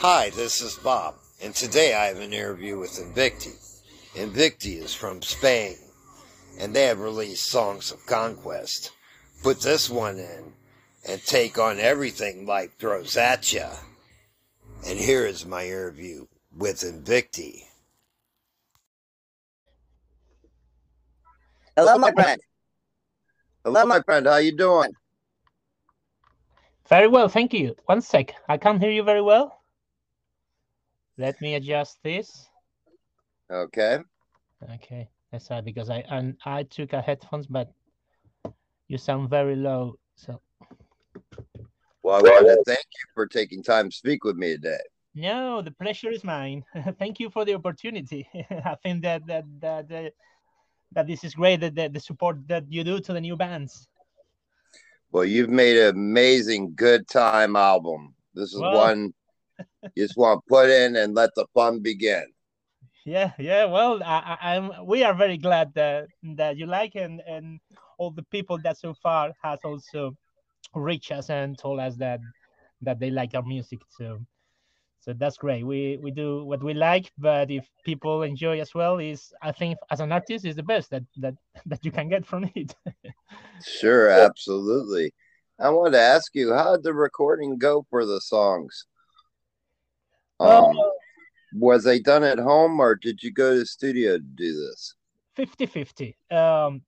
Hi, this is Bob, and today I have an interview with Invicti. Invicti is from Spain, and they have released songs of conquest. Put this one in and take on everything life throws at ya. And here is my interview with Invicti. Hello, my friend. Hello, my friend. How are you doing? Very well, thank you. One sec. I can't hear you very well. Let me adjust this. Okay. Okay, that's right because I and I took a headphones, but you sound very low. So Well, I want to thank you for taking time to speak with me today. no, the pleasure is mine. thank you for the opportunity. I think that that that uh, that this is great. That the, the support that you do to the new bands. Well, you've made an amazing good time album. This is Well- one you just want to put in and let the fun begin. Yeah, yeah. Well, I, I'm. We are very glad that that you like and and all the people that so far has also reached us and told us that that they like our music. So so that's great. We we do what we like, but if people enjoy as well, is I think as an artist is the best that that that you can get from it. Sure, absolutely. I want to ask you, how did the recording go for the songs? Um, was they done at home or did you go to the studio to do this? 50 50 um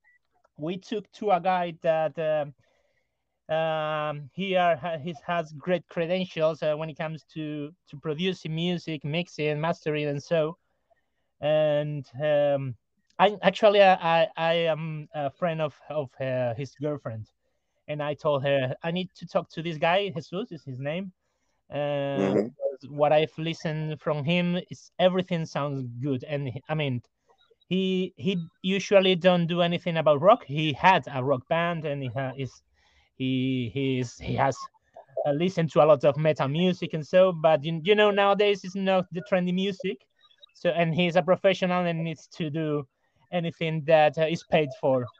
we took to a guy that um, um he are he has great credentials uh, when it comes to to producing music mixing mastering and so and um i actually i i, am a friend of of uh, his girlfriend and i told her i need to talk to this guy jesus is his name uh, Mhm. What i've listened from him is everything sounds good and i mean he he usually don't do anything about rock. He had a rock band, and he ha- is he he's he has uh, listened to a lot of metal music and so. But you, you know nowadays it's not the trendy music. So and he's a professional and needs to do anything that uh, is paid for.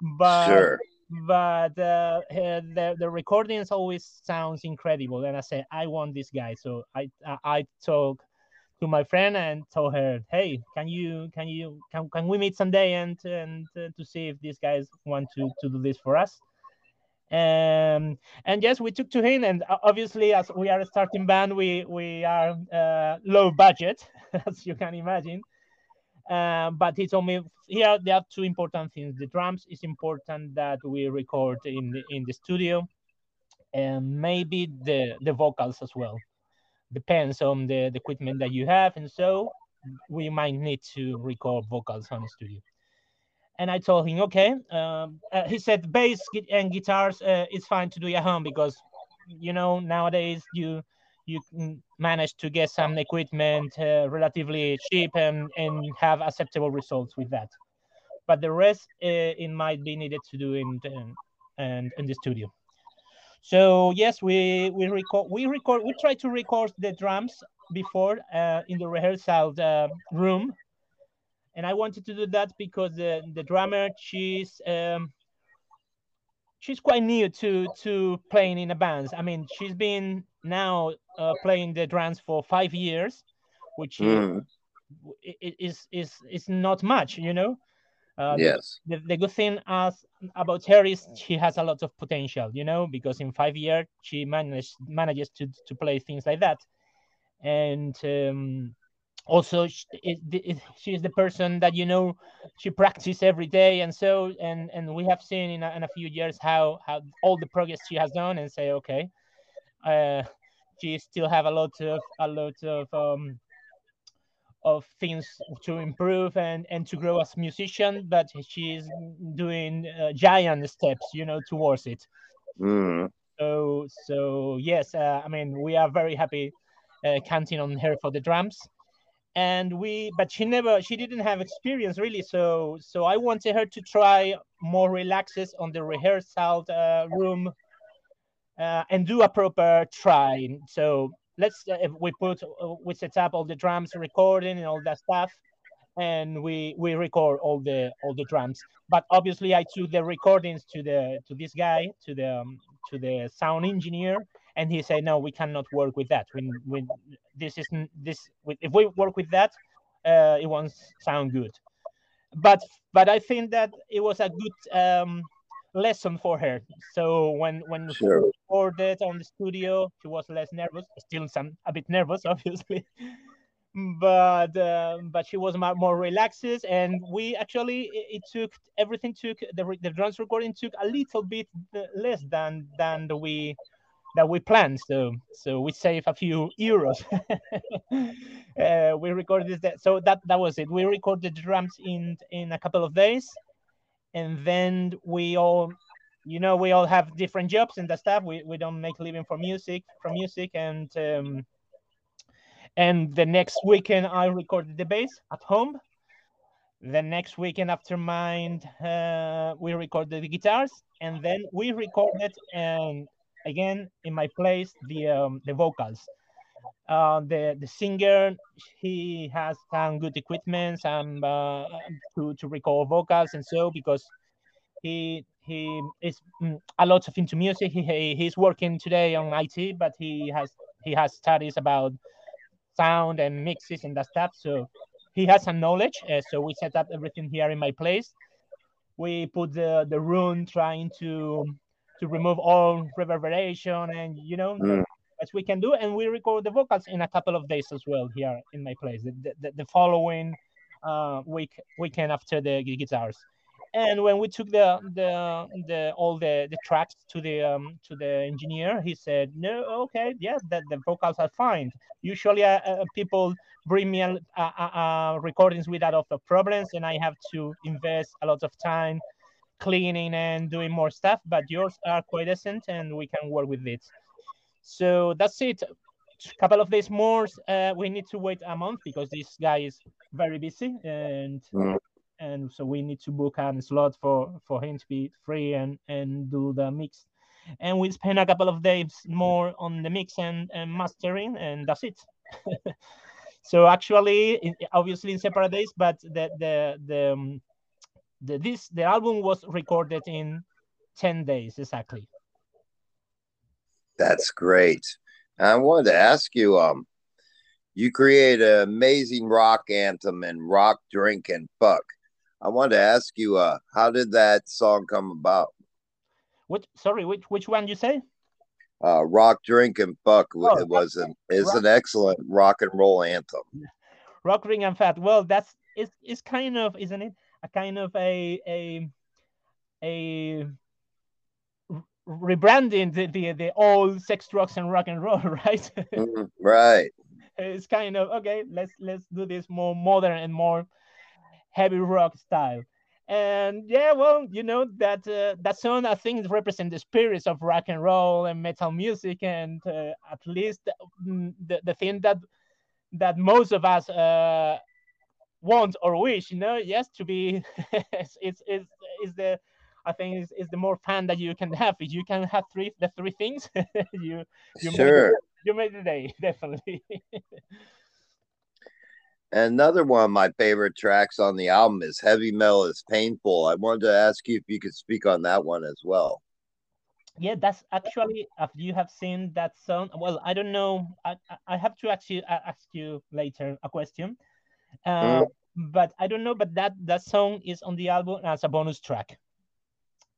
But Sure. But uh, uh, the the recordings always sounds incredible. And I said, I want this guy. So I I, I talk to my friend and told her, "Hey, can you can you can, can we meet someday and and uh, to see if these guys want to to do this for us?" Um, and yes, we took to him, and obviously, as we are a starting band, we we are uh, low budget, as you can imagine. Um, but he told me here there are two important things. The drums is important that we record in the in the studio, and maybe the the vocals as well depends on the, the equipment that you have and so we might need to record vocals on the studio and i told him okay um, uh, he said bass and guitars uh, is fine to do at home because you know nowadays you you can manage to get some equipment uh, relatively cheap and, and have acceptable results with that. But the rest uh, it might be needed to do in the, and in the studio. So yes, we we record we record we try to record the drums before uh, in the rehearsal uh, room, and I wanted to do that because the the drummer she's um, she's quite new to to playing in a band. I mean, she's been now uh, playing the drums for five years, which is Mhm. i- i- is is is not much, you know. Uh, the, Yes. the, the good thing as about her is she has a lot of potential you know because in five years she managed manages to to play things like that and um, also sh- it, it, she is the person that you know she practices every day. And so and and we have seen in a, in a few years how how all the progress she has done and say okay uh she still have a lot of a lot of um of things to improve and and to grow as a musician but she's doing uh, giant steps you know towards it. Mhm. so so yes uh, i mean we are very happy uh, counting on her for the drums and we but she never she didn't have experience really so so i wanted her to try more relaxes on the rehearsal uh, room uh, and do a proper try. So let's uh, we put uh, we set up all the drums recording and all that stuff and we we record all the all the drums. But obviously i took the recordings to the to this guy to the um, to the sound engineer and he said no we cannot work with that. We this isn't this if we work with that uh, it won't sound good. But but i think that it was a good um, lesson for her. So when when Sure. she recorded on the studio she was less nervous still some a bit nervous obviously. But uh, but she was more, relaxed and we actually it, it took everything took the, the drums recording took a little bit uh, less than than we that we planned so so we saved a few euros. Uh, we recorded that so that that was it. We recorded the drums in in a couple of days and then we all you know we all have different jobs and that stuff. We, we don't make living for music from music and um and the next weekend I recorded the bass at home. The next weekend after mine, uh, we recorded the guitars, and then we recorded and again in my place the um, the vocals. Uh, the the singer he has some good equipment, some uh, to to record vocals and so because he he is mm, a lot of into music. He, he he's working today on IT, but he has he has studies about sound and mixes and that stuff. So he has some knowledge. Uh, so we set up everything here in my place. We put the the room trying to to remove all reverberation and you know Mm. as we can do, and we record the vocals in a couple of days as well here in my place. The the, the following uh, week weekend after the guitars. And when we took the the the all the, the tracks to the um, to the engineer, he said, "No, okay, yes, that the vocals are fine. Usually, uh, uh, people bring me recordings with a lot of problems, and I have to invest a lot of time cleaning and doing more stuff. But yours are quite decent, and we can work with it. So that's it. A couple of days more. Uh, we need to wait a month because this guy is very busy, and Mm. and so we need to book a slot for for him to be free and and do the mix. And we spend a couple of days more on the mix and, and mastering, and that's it. so actually, obviously in separate days, but the the the, um, the this the album was recorded in ten days exactly. That's great. I wanted to ask you, um, you create an amazing rock anthem and rock, drink, and fuck. I wanted to ask you, uh, how did that song come about? Which sorry, which which one you say? Uh, rock, drink, and fuck Oh, it was an is rock- an excellent rock and roll anthem. Rock ring and fat. Well, that's it's it's kind of isn't it a kind of a a a rebranding the, the the old sex drugs and rock and roll right Mhm, right. it's kind of okay let's let's do this more modern and more heavy rock style and yeah well you know that uh, that song i think represents the spirits of rock and roll and metal music and uh, at least mm, the, the thing that that most of us uh, want or wish you know yes to be it's, it's it's is the i think is, is the more fun that you can have you can have three the three things you you made Sure. it, you made the day definitely Another one of my favorite tracks on the album is Heavy Metal is Painful. I wanted to ask you if you could speak on that one as well. yeah that's actually if you have seen that song well i don't know i I- i have to actually uh, ask you later a question uh, but i don't know but that that song is on the album as a bonus track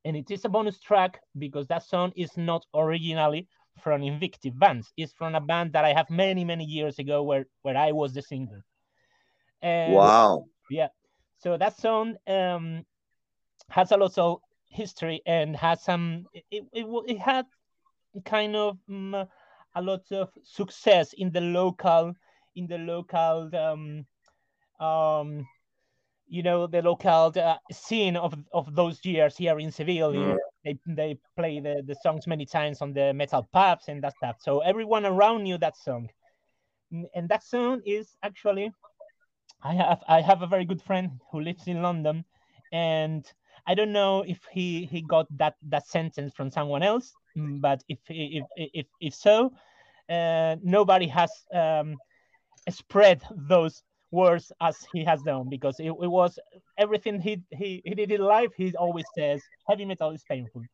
and it is a bonus track because that song is not originally from invictive bands it's from a band that i have many many years ago where where i was the singer and Wow. Yeah. So that song um, has a lot of history and has some. It it, it had kind of um, a lot of success in the local in the local um, um, you know the local uh, scene of of those years here in Seville. know, They they play the, the songs many times on the metal pubs and that stuff. So everyone around knew that song, and that song is actually I have I have a very good friend who lives in London, and I don't know if he he got that that sentence from someone else, mm, but if if if if so, uh, nobody has um, spread those words as he has done because it, it was everything he, he he did in life. He always says heavy metal is painful.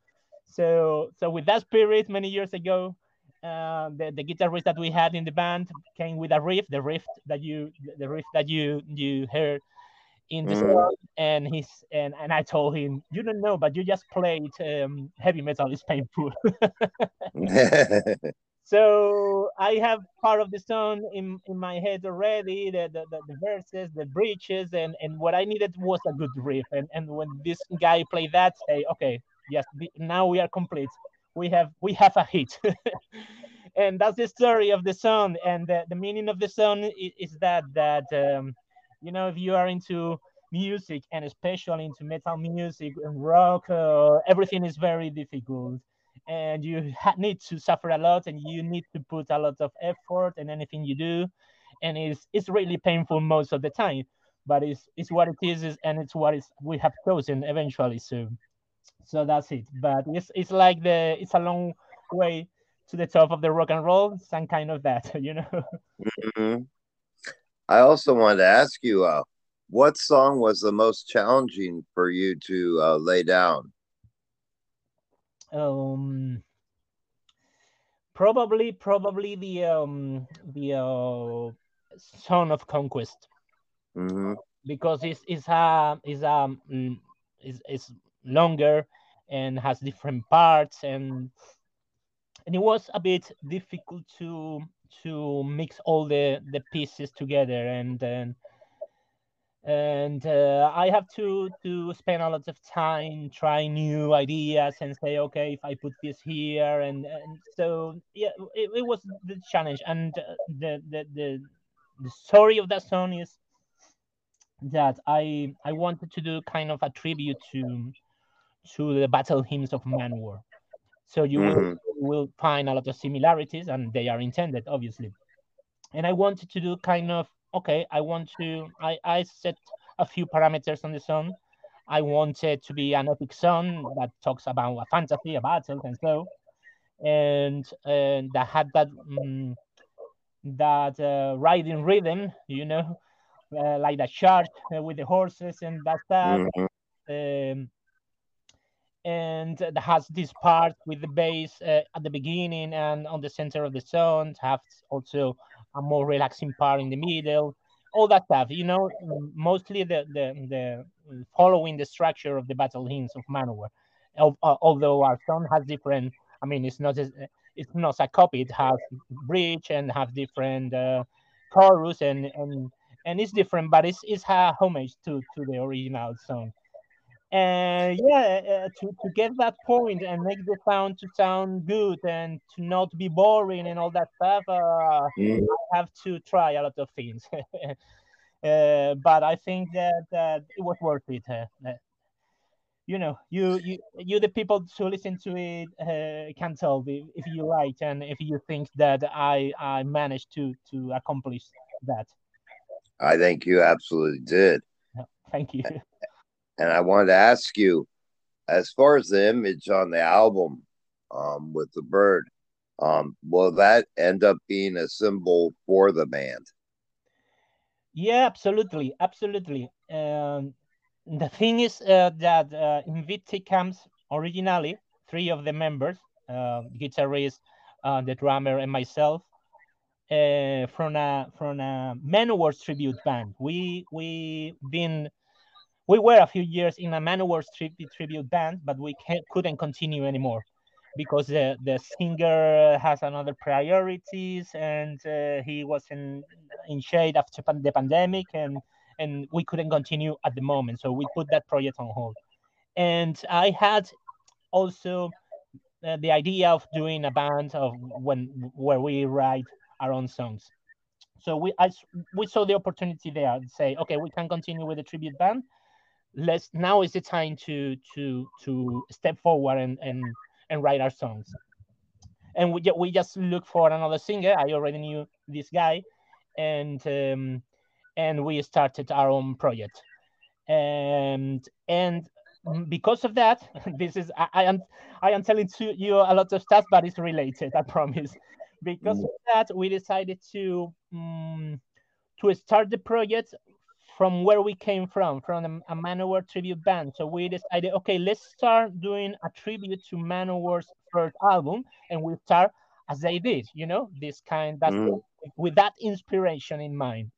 So so with that spirit, many years ago, uh, the, the guitarist that we had in the band came with a riff, the riff that you the riff that you you heard in the Mhm. song, and he's and and I told him, you don't know, but you just played um, heavy metal is painful. so I have part of the song in, in my head already, the, the, the, verses, the bridges, and, and what I needed was a good riff. And and when this guy played that, say, okay, yes, now we are complete. We have we have a hit. and that's the story of the song. And the, the meaning of the song is, is that that um, you know if you are into music and especially into metal music and rock, uh, everything is very difficult and you need to suffer a lot and you need to put a lot of effort in anything you do and it's it's really painful most of the time but it's it's what it is, and it's what is we have chosen eventually so so that's it but it's it's like the it's a long way to the top of the rock and roll some kind of that you know Mhm. I also wanted to ask you, uh, what song was the most challenging for you to uh, lay down? Um probably probably the um the uh, son of conquest. Hmm because it's it's a it's a mm, is is longer and has different parts and and it was a bit difficult to to mix all the the pieces together and and and uh, I have to to spend a lot of time trying new ideas and say okay if I put this here and and so yeah it, it was the challenge and uh, the, the the the story of that song is that I I wanted to do kind of a tribute to to the battle hymns of Manowar. So you will Mhm. will find a lot of similarities, and they are intended, obviously. And I wanted to do kind of okay. I want to. I I set a few parameters on the song. I want it to be an epic song that talks about a fantasy, a battle, and so, and and that had that mm that uh, riding rhythm, you know, uh, like the charge uh, with the horses and that stuff. Mhm. Um, and that has this part with the bass uh, at the beginning and on the center of the song. Have also a more relaxing part in the middle. All that stuff, you know, mostly the the, the following the structure of the battle hymns of Manowar. Uh, Although our song has different, I mean, it's not it's not a copy. It has bridge and have different uh, chorus and and and it's different, but it's it's a homage to to the original song and yeah uh, to, to get that point and make the sound to sound good and to not be boring and all that stuff uh, Mhm. i have to try a lot of things uh, but i think that, that it was worth it uh, uh, you know you you you the people to listen to it uh, can tell if, if you like and if you think that i i managed to to accomplish that I think you absolutely did. thank you And I wanted to ask you, as far as the image on the album um, with the bird, um, will that end up being a symbol for the band? Yeah, absolutely, absolutely. Um, the thing is uh, that uh, Invicti camps originally, three of the members, uh, guitarist, uh, the drummer, and myself, uh, from a from a Manowar tribute band. We we been we were a few years in a Manowar tribute tribute band, but we couldn't continue anymore because the the singer has another priorities and uh, he was in in shade after the pandemic and and we couldn't continue at the moment. So we put that project on hold. And i had also uh, the idea of doing a band of when where we write our own songs. So we I, we saw the opportunity there and say okay we can continue with the tribute band let's now is the time to to to step forward and and and write our songs. And we, we just looked for another singer. I already knew this guy. And um, and we started our own project. And and because of that this is i, I am i am telling to you a lot of stuff but it's related i promise. Because of that we decided to um, to start the project from where we came from, from a, a Manowar tribute band. So we decided, okay, let's start doing a tribute to Manowar's first album, and we start as they did. You know, this kind that Mhm. with that inspiration in mind.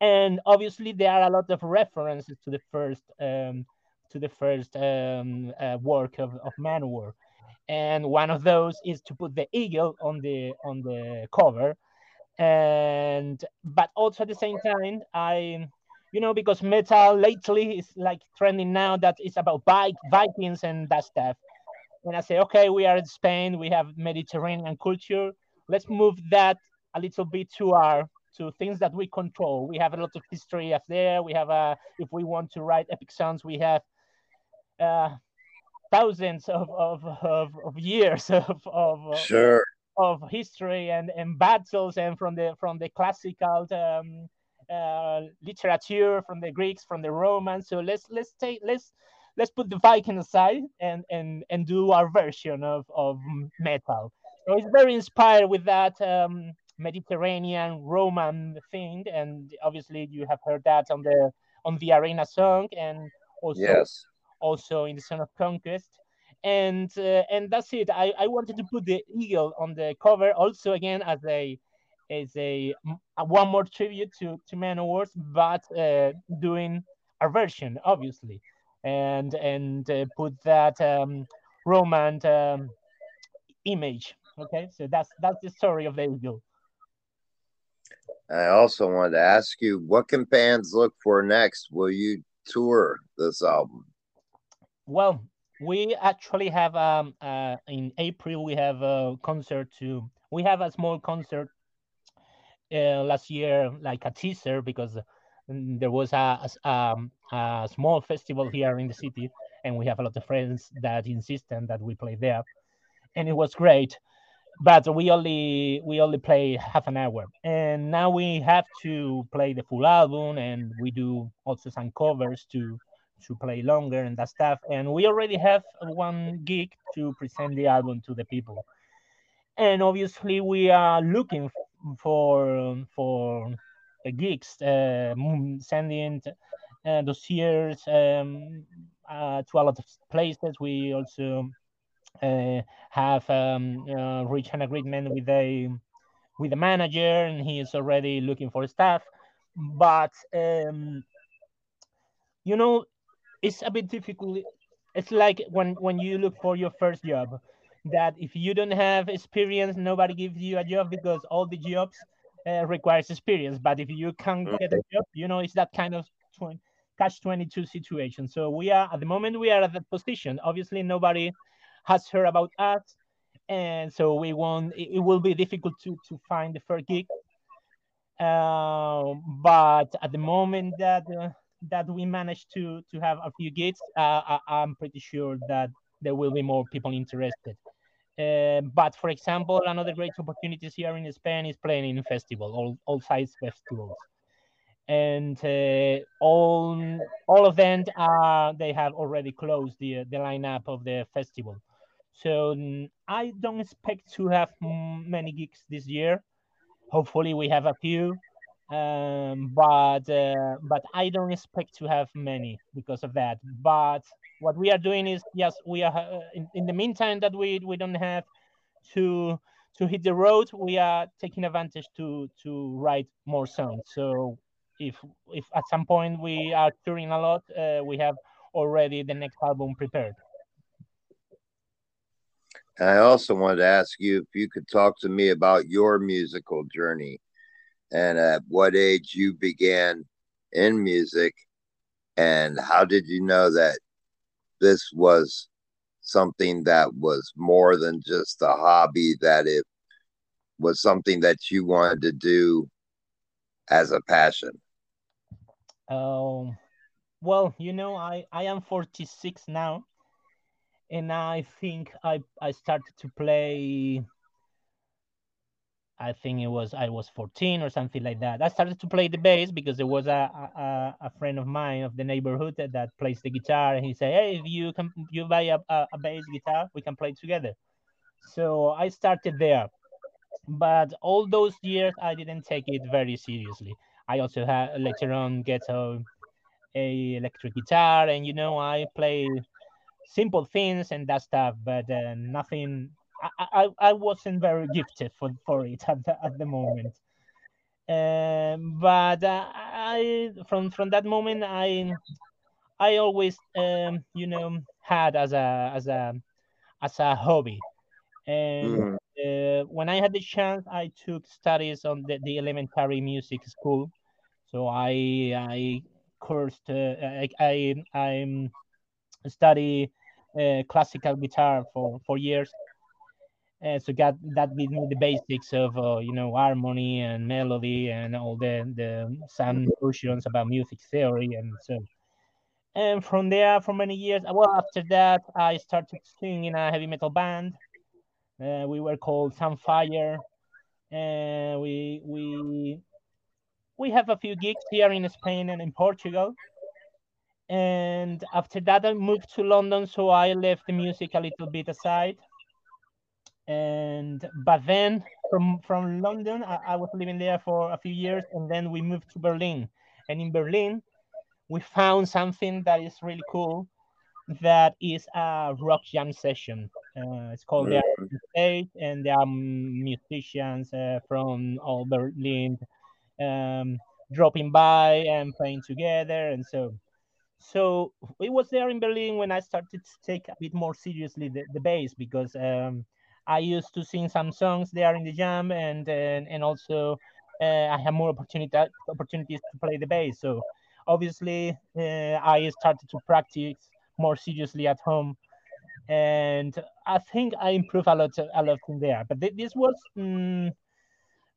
And obviously, there are a lot of references to the first um, to the first um, uh, work of, of Manowar, and one of those is to put the eagle on the on the cover, and but also at the same time, I you know because metal lately is like trending now that it's about bike Vikings and that stuff, and I say okay, we are in Spain, we have Mediterranean culture, let's move that a little bit to our to things that we control. We have a lot of history up there. We have a if we want to write epic songs, we have uh, thousands of, of, of, of years of, of, Sure. Of history and, and battles and from the from the classical um, uh, literature from the Greeks from the Romans. So let's let's take let's let's put the Viking aside and and and do our version of of metal. So it's very inspired with that um, Mediterranean Roman thing, and obviously you have heard that on the on the arena song and also Yes. also in the Son of Conquest. And uh, and that's it. I, I wanted to put the eagle on the cover also again as a as a, a one more tribute to to Manowars, but uh, doing a version obviously, and and uh, put that um, Roman um, image. Okay, so that's that's the story of the eagle. I also wanted to ask you, what can fans look for next? Will you tour this album? Well, we actually have um uh, in April we have a concert to we have a small concert uh, last year like a teaser because mm, there was a, a um, a small festival here in the city and we have a lot of friends that insisted that we play there. And it was great but we only we only play half an hour. And now we have to play the full album and we do also some covers to to play longer and that stuff. And we already have one gig to present the album to the people. And obviously we are looking for for uh, gigs uh, sending uh, dossiers um, uh, to a lot of places. We also uh, have um, uh, reached an agreement with a with the manager and he is already looking for staff. But um, you know it's a bit difficult. It's like when when you look for your first job that if you don't have experience nobody gives you a job because all the jobs uh, requires experience. But if you can't get a job you know it's that kind of tw- catch 22 situation. So we are at the moment we are at that position. Obviously nobody has heard about us and so we won't it, it will be difficult to to find the first gig. Uh, but at the moment that uh, that we managed to to have a few gigs uh, I, i'm pretty sure that there will be more people interested. Uh, but for example another great opportunities here in spain is playing in festival all, all size festivals. And uh, all all of them are they have already closed the the lineup of the festival. So i don't expect to have many gigs this year. Hopefully we have a few um, but uh, but i don't expect to have many because of that. But what we are doing is yes we are uh, in, in the meantime that we we don't have to to hit the road we are taking advantage to to write more songs. So if if at some point we are touring a lot uh, we have already the next album prepared. I also wanted to ask you if you could talk to me about your musical journey and at what age you began in music and how did you know that this was something that was more than just a hobby that it was something that you wanted to do as a passion? Um well you know i i am 46 now and i think i i started to play I think it was I was 14 or something like that. I started to play the bass because there was a a, a friend of mine of the neighborhood that, that plays the guitar, and he said, "Hey, if you can you buy a, a, bass guitar, we can play together." So I started there, but all those years I didn't take it very seriously. I also had later on get a, a electric guitar, and you know I play simple things and that stuff, but uh, nothing I, I, I wasn't very gifted for, for it at the, at the moment. Um, but uh, I from from that moment I I always um, you know had as a as a as a hobby, and Mhm. uh, when I had the chance, I took studies on the, the elementary music school. So I I coursed uh, I I I study uh, classical guitar for four years. Uh, so got that gave me the basics of uh, you know harmony and melody and all the the some notions about music theory and so and from there for many years well after that I started singing in a heavy metal band. Uh, we were called Sunfire and we we we have a few gigs here in Spain and in Portugal. And after that, I moved to London, so I left the music a little bit aside. And but then from from London, I, I was living there for a few years, and then we moved to Berlin. And in Berlin, we found something that is really cool. That is a rock jam session. Uh, it's called the Mhm. State, and there are musicians uh, from all Berlin um, dropping by and playing together, and so so it was there in Berlin when I started to take a bit more seriously the, the bass because um, I used to sing some songs there in the jam, and and, and also uh, I have more opportunity opportunities to play the bass. So obviously uh, I started to practice more seriously at home and I think I improved a lot, a lot there. But th- this was mm,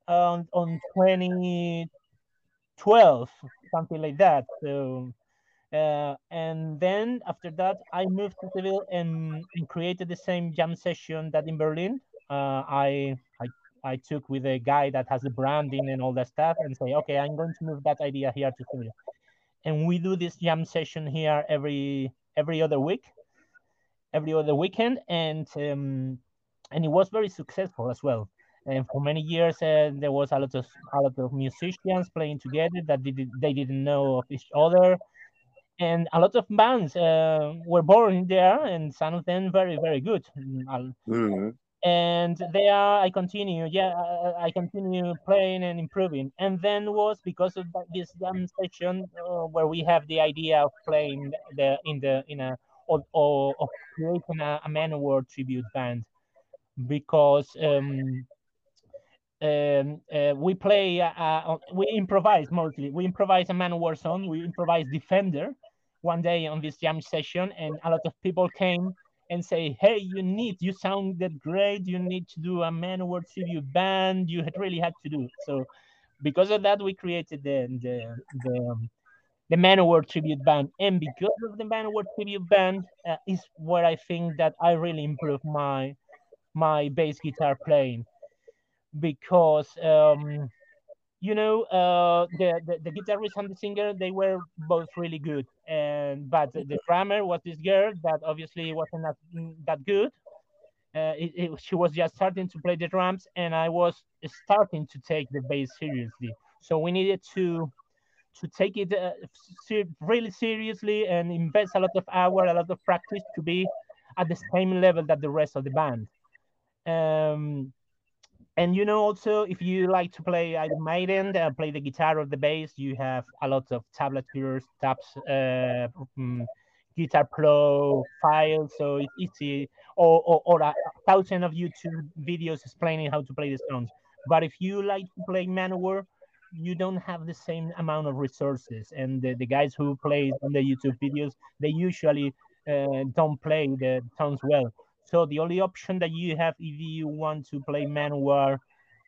on on 2012, something like that. So, uh, and then after that, I moved to Seville and, and created the same jam session that in Berlin. Uh, I I I took with a guy that has the branding and all that stuff, and say, okay, I'm going to move that idea here to Seville, and we do this jam session here every every other week every other weekend, and um, and it was very successful as well. And for many years, uh, there was a lot of a lot of musicians playing together that did, they didn't know of each other, and a lot of bands uh, were born there, and some of them very very good. Mm-hmm. And there I continue, yeah, I, I continue playing and improving. And then was because of this jam session uh, where we have the idea of playing the in the in a or, or of creating a, a Manowar tribute band because um, um, uh, we play, uh, uh, we improvise mostly. We improvise a Manowar song. We improvise Defender one day on this jam session, and a lot of people came and say, "Hey, you need, you sounded great. You need to do a Manowar tribute band. You had really had to do." it." So, because of that, we created the the the, um, the tribute band, and because of the Manowar tribute band, uh, is where I think that I really improved my my bass guitar playing because um, you know uh, the, the the guitarist and the singer they were both really good. And but the, drummer was this girl that obviously wasn't that, that good. Uh, it, it, she was just starting to play the drums and i was starting to take the bass seriously. So we needed to to take it uh, ser- really seriously and invest a lot of hour a lot of practice to be at the same level that the rest of the band. Um, and you know also if you like to play Iron Maiden, uh, play the guitar or the bass, you have a lot of tablatures, tabs, uh, mm, Guitar Pro files, so it's easy, or, or, or a thousand of YouTube videos explaining how to play the songs. But if you like to play Manowar, you don't have the same amount of resources, and the, the guys who play on the YouTube videos, they usually uh, don't play the songs well. So the only option that you have if you want to play Manowar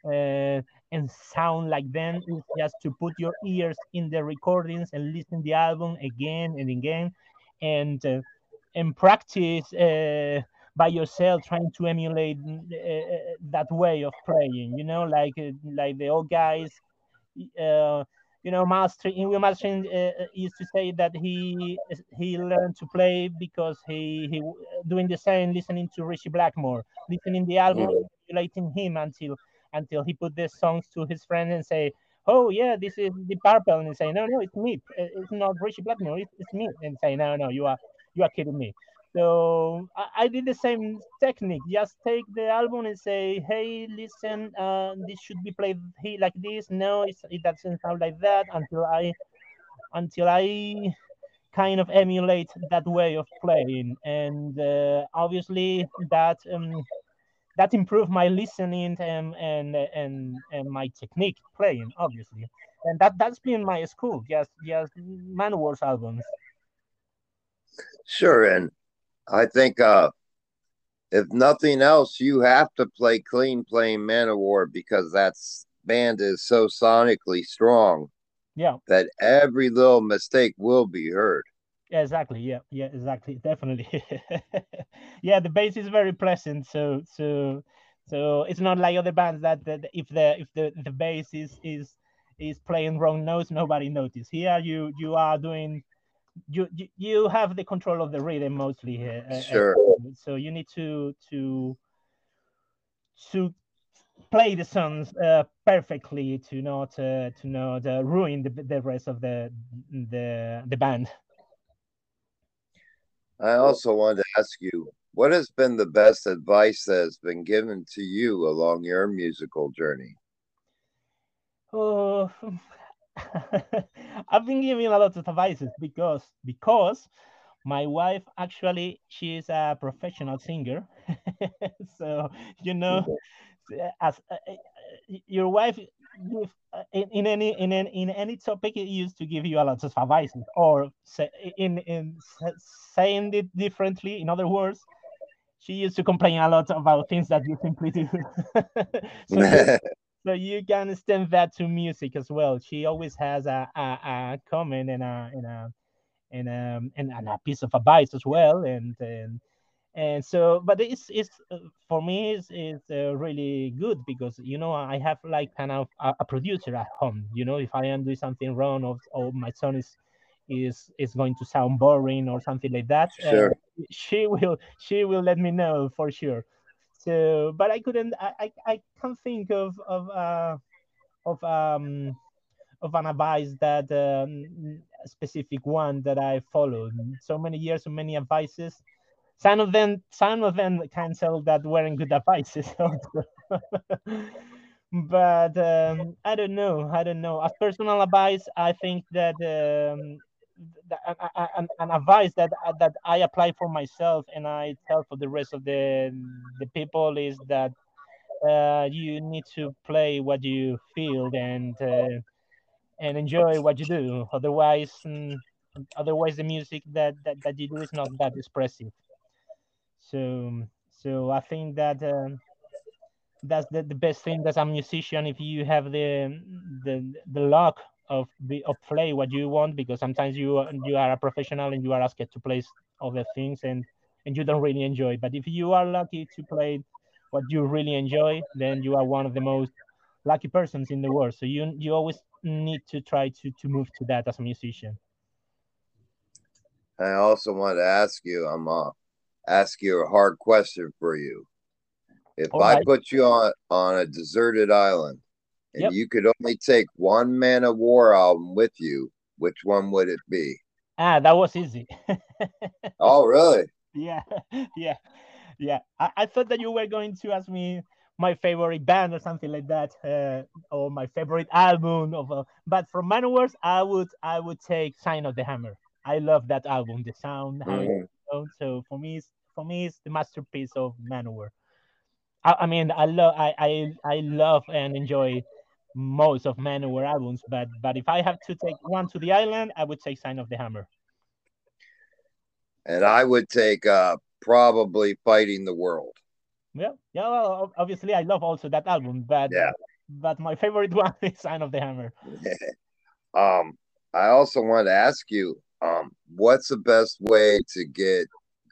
uh, and sound like them is just to put your ears in the recordings and listen the album again and again, and uh, and practice uh, by yourself, trying to emulate uh, that way of playing. You know, like uh, like the old guys. Uh, you know, mastering. Yngwie Malmsteen uh, used to say that he he learned to play because he he doing the same, listening to Ritchie Blackmore, listening the album, Mhm. emulating him until until he put the songs to his friend and say, "Oh yeah, this is the Purple," and say, "No, no, it's me. It's not Ritchie Blackmore. It's, it's me." And say, "No, no, you are you are kidding me." So I, I, did the same technique. Just take the album and say, "Hey, listen, uh, this should be played like this. No, it doesn't sound like that." Until I, until I kind of emulate that way of playing, and uh, obviously that um, that improved my listening and and and and my technique playing, obviously, and that that's been my school. Just just Manowar's albums. Sure, and I think uh, if nothing else, you have to play clean playing Manowar because that band is so sonically strong. Yeah. That every little mistake will be heard. Yeah, exactly. Yeah, yeah, exactly. Definitely. yeah, the bass is very pleasant. So, so, so it's not like other bands that, that if the if the the bass is is is playing wrong notes, nobody notices. Here, you you are doing you, you have the control of the rhythm mostly here. Uh, uh, sure. so you need to to to play the songs uh, perfectly to not uh, to not uh, ruin the, the rest of the the the band. I also wanted to ask you, what has been the best advice that has been given to you along your musical journey? Oh, I've been giving a lot of advices because because my wife actually she's a professional singer, so you know, as uh, uh your wife uh, in, in any in any, in any topic it used to give you a lot of advices or say, in in saying it differently. In other words she used to complain a lot about things that you simply do. So, so you can extend that to music as well. She always has a, a, a comment and a and a and um and, and a piece of advice as well. And and and so, but it's it's uh, for me it's, it's uh, really good because you know I have like kind of a, a, producer at home. You know, if I am doing something wrong or, or my son is is is going to sound boring or something like that, sure. Uh, she will she will let me know for sure. But I couldn't. I I, I can't think of of uh, of um of an advice that um, specific one that I followed. So many years, so many advices. Some of them, some of them canceled that weren't good advices. but um, I don't know. I don't know. As personal advice, I think that um, an, an advice that that I apply for myself and I tell for the rest of the the people is that uh, you need to play what you feel and uh, and enjoy what you do. Otherwise, um, otherwise the music that, that that you do is not that expressive. So so I think that. Um, that's the, the best thing as a musician if you have the the the luck of the of play what you want because sometimes you you are a professional and you are asked to play other things and and you don't really enjoy. But if you are lucky to play what you really enjoy, then you are one of the most lucky persons in the world. So you you always need to try to to move to that as a musician. I also want to ask you, I'm uh, ask you a hard question for you. If All I right. put you on on a deserted island and yep. you could only take one Manowar album with you, which one would it be? Ah, that was easy. oh, really? Yeah, yeah, yeah. I, I, thought that you were going to ask me my favorite band or something like that, uh, or my favorite album. Of, uh, but from Manowars, I would I would take Sign of the Hammer. I love that album, the sound. Mm-hmm. so for me, it's, for me, it's the masterpiece of Manowar. I, I mean, I love I, I I love and enjoy most of Manowar albums, but but if I have to take one to the island, I would take Sign of the Hammer. And I would take uh, probably Fighting the World. Yeah, yeah. Well, obviously, I love also that album, but yeah. but my favorite one is Sign of the Hammer. um, I also want to ask you, um, what's the best way to get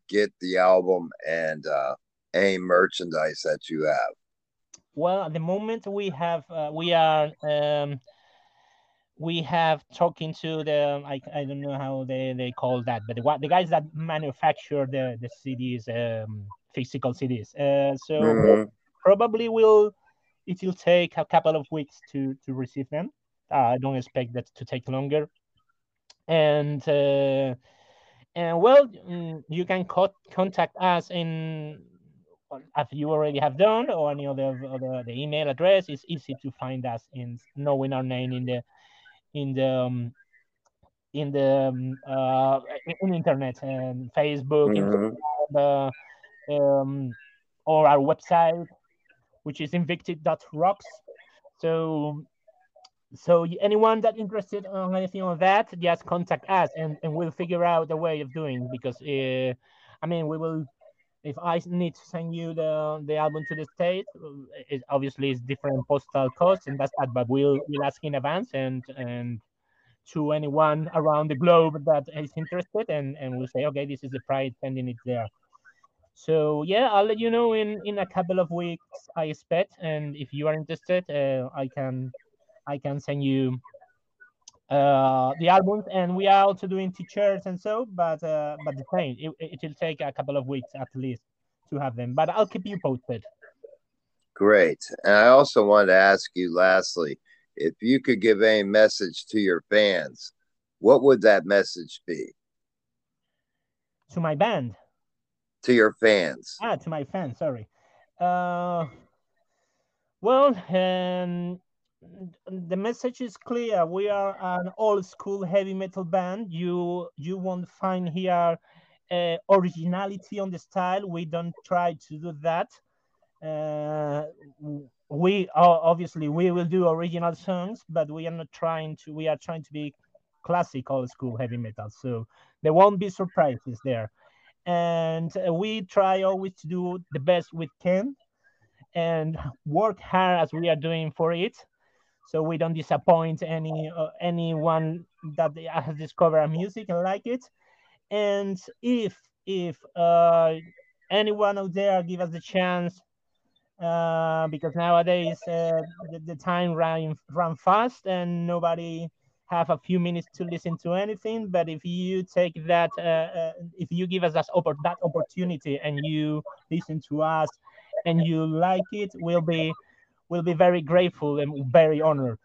get the album and uh, any merchandise that you have? Well, at the moment we have uh, we are um, we have talking to the I, I don't know how they, they call that, but the, the guys that manufacture the the CDs, um, physical CDs. Uh, so mm-hmm. probably will it will take a couple of weeks to to receive them. Uh, I don't expect that to take longer, and uh, and well, mm, you can co- contact us in as you already have done, or any other, other the email address. It's easy to find us in knowing our name in the in the um, in the um, uh, in internet and Facebook Mhm. and uh, um, or our website, which is invicti.rocks. So so anyone that interested on anything on that, just contact us and, and we'll figure out a way of doing because uh, I mean we will if I need to send you the the album to the state, uh, it obviously it's different postal costs and that's that, but we'll we'll ask in advance and and to anyone around the globe that is interested and and we'll say okay this is the price sending it there. So yeah, I'll let you know in in a couple of weeks I expect and if you are interested, uh, I can I can send you uh the albums and we are also doing t-shirts and so but uh but the same it, it will take a couple of weeks at least to have them but i'll keep you posted Great. And I also wanted to ask you lastly if you could give a message to your fans, what would that message be to my band to your fans? ah to my fans sorry uh well um the message is clear. We are an old school heavy metal band. You you won't find here uh, originality on the style. We don't try to do that. Uh, we o- obviously we will do original songs but we are not trying to we are trying to be classic old school heavy metal. So there won't be surprises there. And we try always to do the best we can and work hard as we are doing for it so we don't disappoint any uh, anyone that has discovered our music and like it. And if if uh, anyone out there give us the chance uh, because nowadays uh, the, the time run run fast and nobody have a few minutes to listen to anything but if you take that uh, uh, if you give us that, oppor- that opportunity and you listen to us and you like it we'll be we'll be very grateful and very honored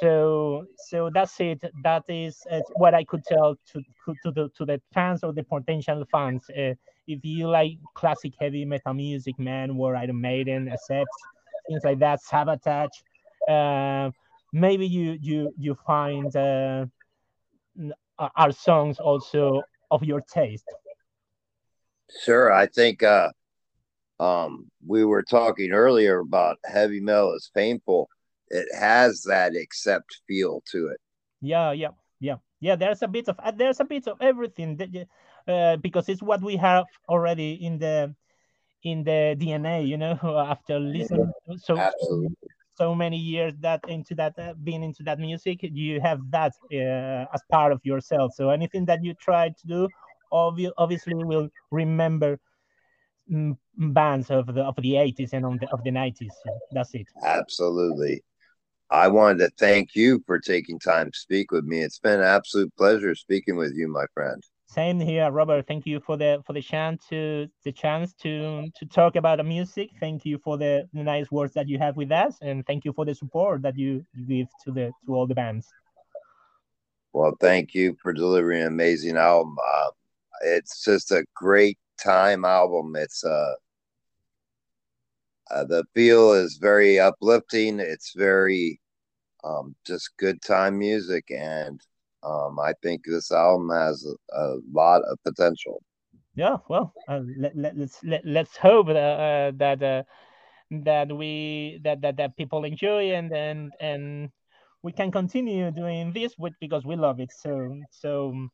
so so that's it that is uh, what i could tell to to, the to the fans or the potential fans uh, if you like classic heavy metal music Manowar iron maiden accept things like that sabotage uh, maybe you you you find uh, uh, our songs also of your taste Sure. I think uh um we were talking earlier about heavy metal is painful. It has that accept feel to it. yeah yeah yeah yeah there's a bit of uh, there's a bit of everything that, uh, because it's what we have already in the in the dna you know after listening to so Absolutely. so many years that into that uh, being into that music you have that uh, as part of yourself so anything that you try to do obvi- obviously will remember bands of the of the 80s and the, of the 90s that's it Absolutely. I wanted to thank you for taking time to speak with me. It's been an absolute pleasure speaking with you, my friend. Same here, Robert. Thank you for the for the chance to the chance to to talk about the music. Thank you for the, the nice words that you have with us, and thank you for the support that you, you give to the to all the bands. Well, thank you for delivering an amazing album. Uh, it's just a great time album. It's uh, uh the feel is very uplifting. It's very um just good time music and um I think this album has a, a lot of potential. Yeah, well, uh, let, let, let's let, let's hope that uh, that uh, that we that, that that people enjoy and and and we can continue doing this with because we love it. So so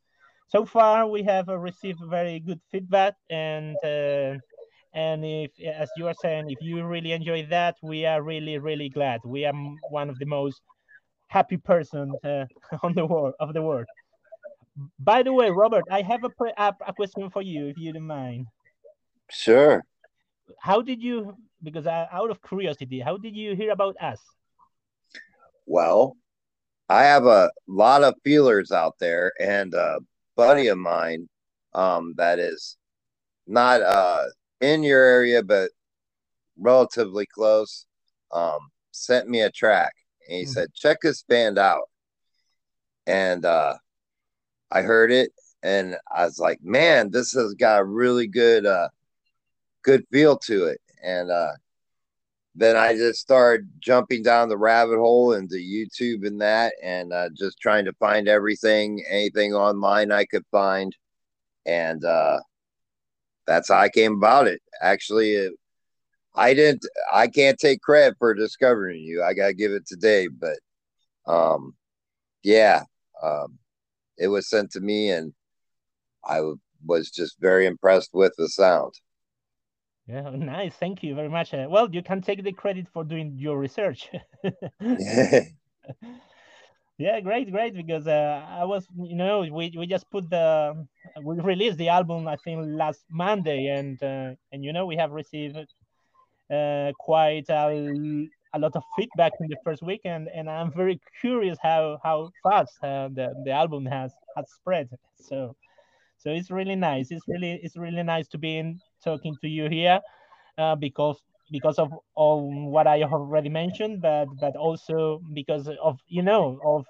so far we have uh, received very good feedback and uh, and if as you are saying if you really enjoy that we are really really glad. We are one of the most happy person uh, on the world of the world. By the way robert i have a, pre- a, question for you if you don't mind. Sure. how did you because I, out of curiosity how did you hear about us? Well, I have a lot of feelers out there and a buddy of mine um that is not uh in your area but relatively close um sent me a track and he Mhm. said check this band out and uh I heard it and I was like, man, this has got a really good, uh, good feel to it. And uh, then I just started jumping down the rabbit hole into YouTube and that, and uh, just trying to find everything, anything online I could find, and uh, that's how I came about it. Actually, it, I didn't. I can't take credit for discovering you. I gotta give it to Dave, but um, yeah, um, it was sent to me, and I was just very impressed with the sound. Yeah, nice. Thank you very much. Uh, well, you can take the credit for doing your research. yeah. yeah, great, great. Because uh, I was, you know, we, we just put the we released the album I think last Monday, and uh, and you know we have received uh, quite a, a lot of feedback in the first week, and, and I'm very curious how how fast uh, the the album has has spread. So so it's really nice. It's really it's really nice to be in talking to you here uh, because because of all what I already mentioned, but but also because of you know of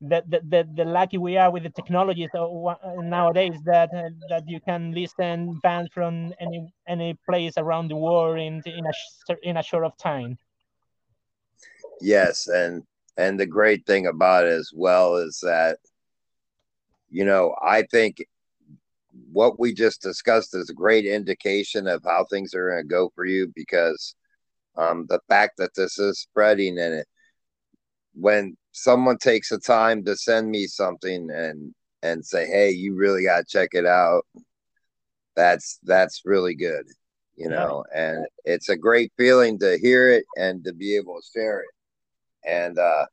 the, the, the, the lucky we are with the technology so nowadays that uh, that you can listen bands from any any place around the world in in a in a short of time. Yes, and and the great thing about it as well is that you know I think what we just discussed is a great indication of how things are going to go for you because um, the fact that this is spreading and it when someone takes the time to send me something and and say, "Hey, you really got to check it out." That's that's really good, you know, and it's a great feeling to hear it and to be able to share it. And uh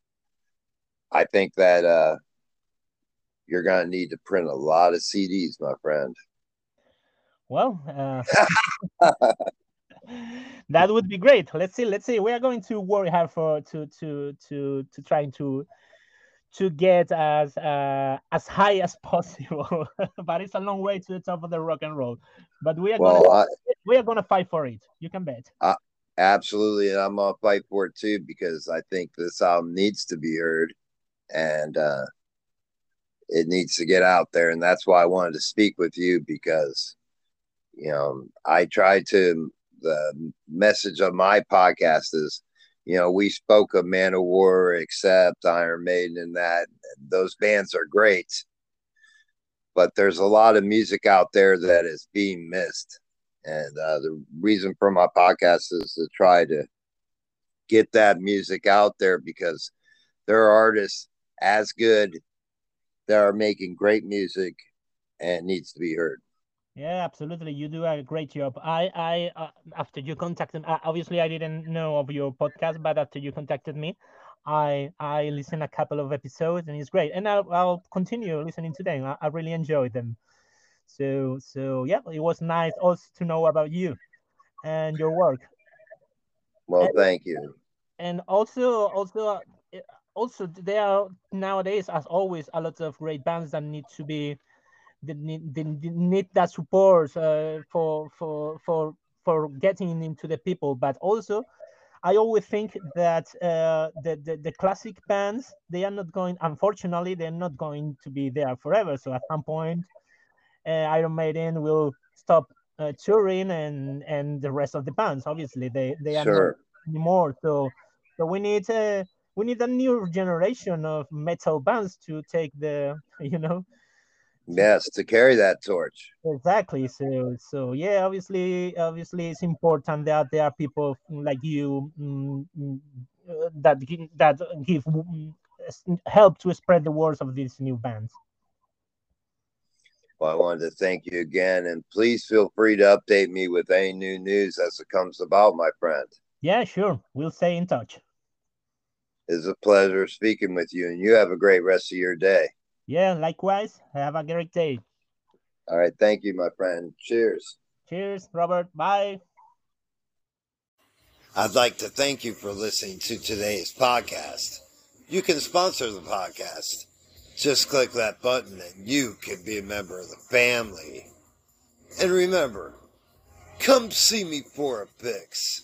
I think that uh you're going to need to print a lot of CDs, my friend. Well, uh, that would be great. Let's see. Let's see. We are going to work hard for to to to to trying to to get as uh, as high as possible. but it's a long way to the top of the rock and roll. But we are well, gonna I, we are gonna fight for it. You can bet. Uh, absolutely, and I'm gonna fight for it too because I think this album needs to be heard, and uh, it needs to get out there, and that's why I wanted to speak with you because you know I try to the message of my podcast is, you know, we spoke of Man of War, Accept Iron Maiden, and that those bands are great, but there's a lot of music out there that is being missed, and uh, the reason for my podcast is to try to get that music out there because there are artists as good that are making great music and needs to be heard. Yeah, absolutely. You do a great job. I, I, uh, after you contacted, uh, obviously I didn't know of your podcast, but after you contacted me, I, I listened a couple of episodes and it's great. And I'll, I'll continue listening to them. I, I really enjoyed them. So, so yeah, it was nice also to know about you and your work. Well, and, thank you. And also, also, uh, also there are nowadays, as always, a lot of great bands that need to be they need, they need that support uh, for for for for getting into the people. But also i always think that uh, the, the, the classic bands they are not going unfortunately they're not going to be there forever. So at some point uh, iron maiden will stop uh, touring and and the rest of the bands obviously. They they are sure. not anymore. So so we need uh, we need a new generation of metal bands to take the you know Yes, to carry that torch. Exactly. So, so yeah, obviously, obviously, it's important that there are people like you mm, mm that that give mm, help to spread the words of these new bands. Well, I wanted to thank you again, and please feel free to update me with any new news as it comes about, my friend. Yeah, sure. We'll stay in touch. It's a pleasure speaking with you, and you have a great rest of your day. Yeah, likewise. Have a great day. All right. Thank you, my friend. Cheers. Cheers, Robert. Bye. I'd like to thank you for listening to today's podcast. You can sponsor the podcast. Just click that button and you can be a member of the family. And remember, come see me for a fix.